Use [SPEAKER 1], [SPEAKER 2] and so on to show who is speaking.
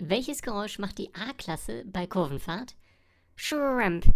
[SPEAKER 1] Welches Geräusch macht die A-Klasse bei Kurvenfahrt?
[SPEAKER 2] Shrimp.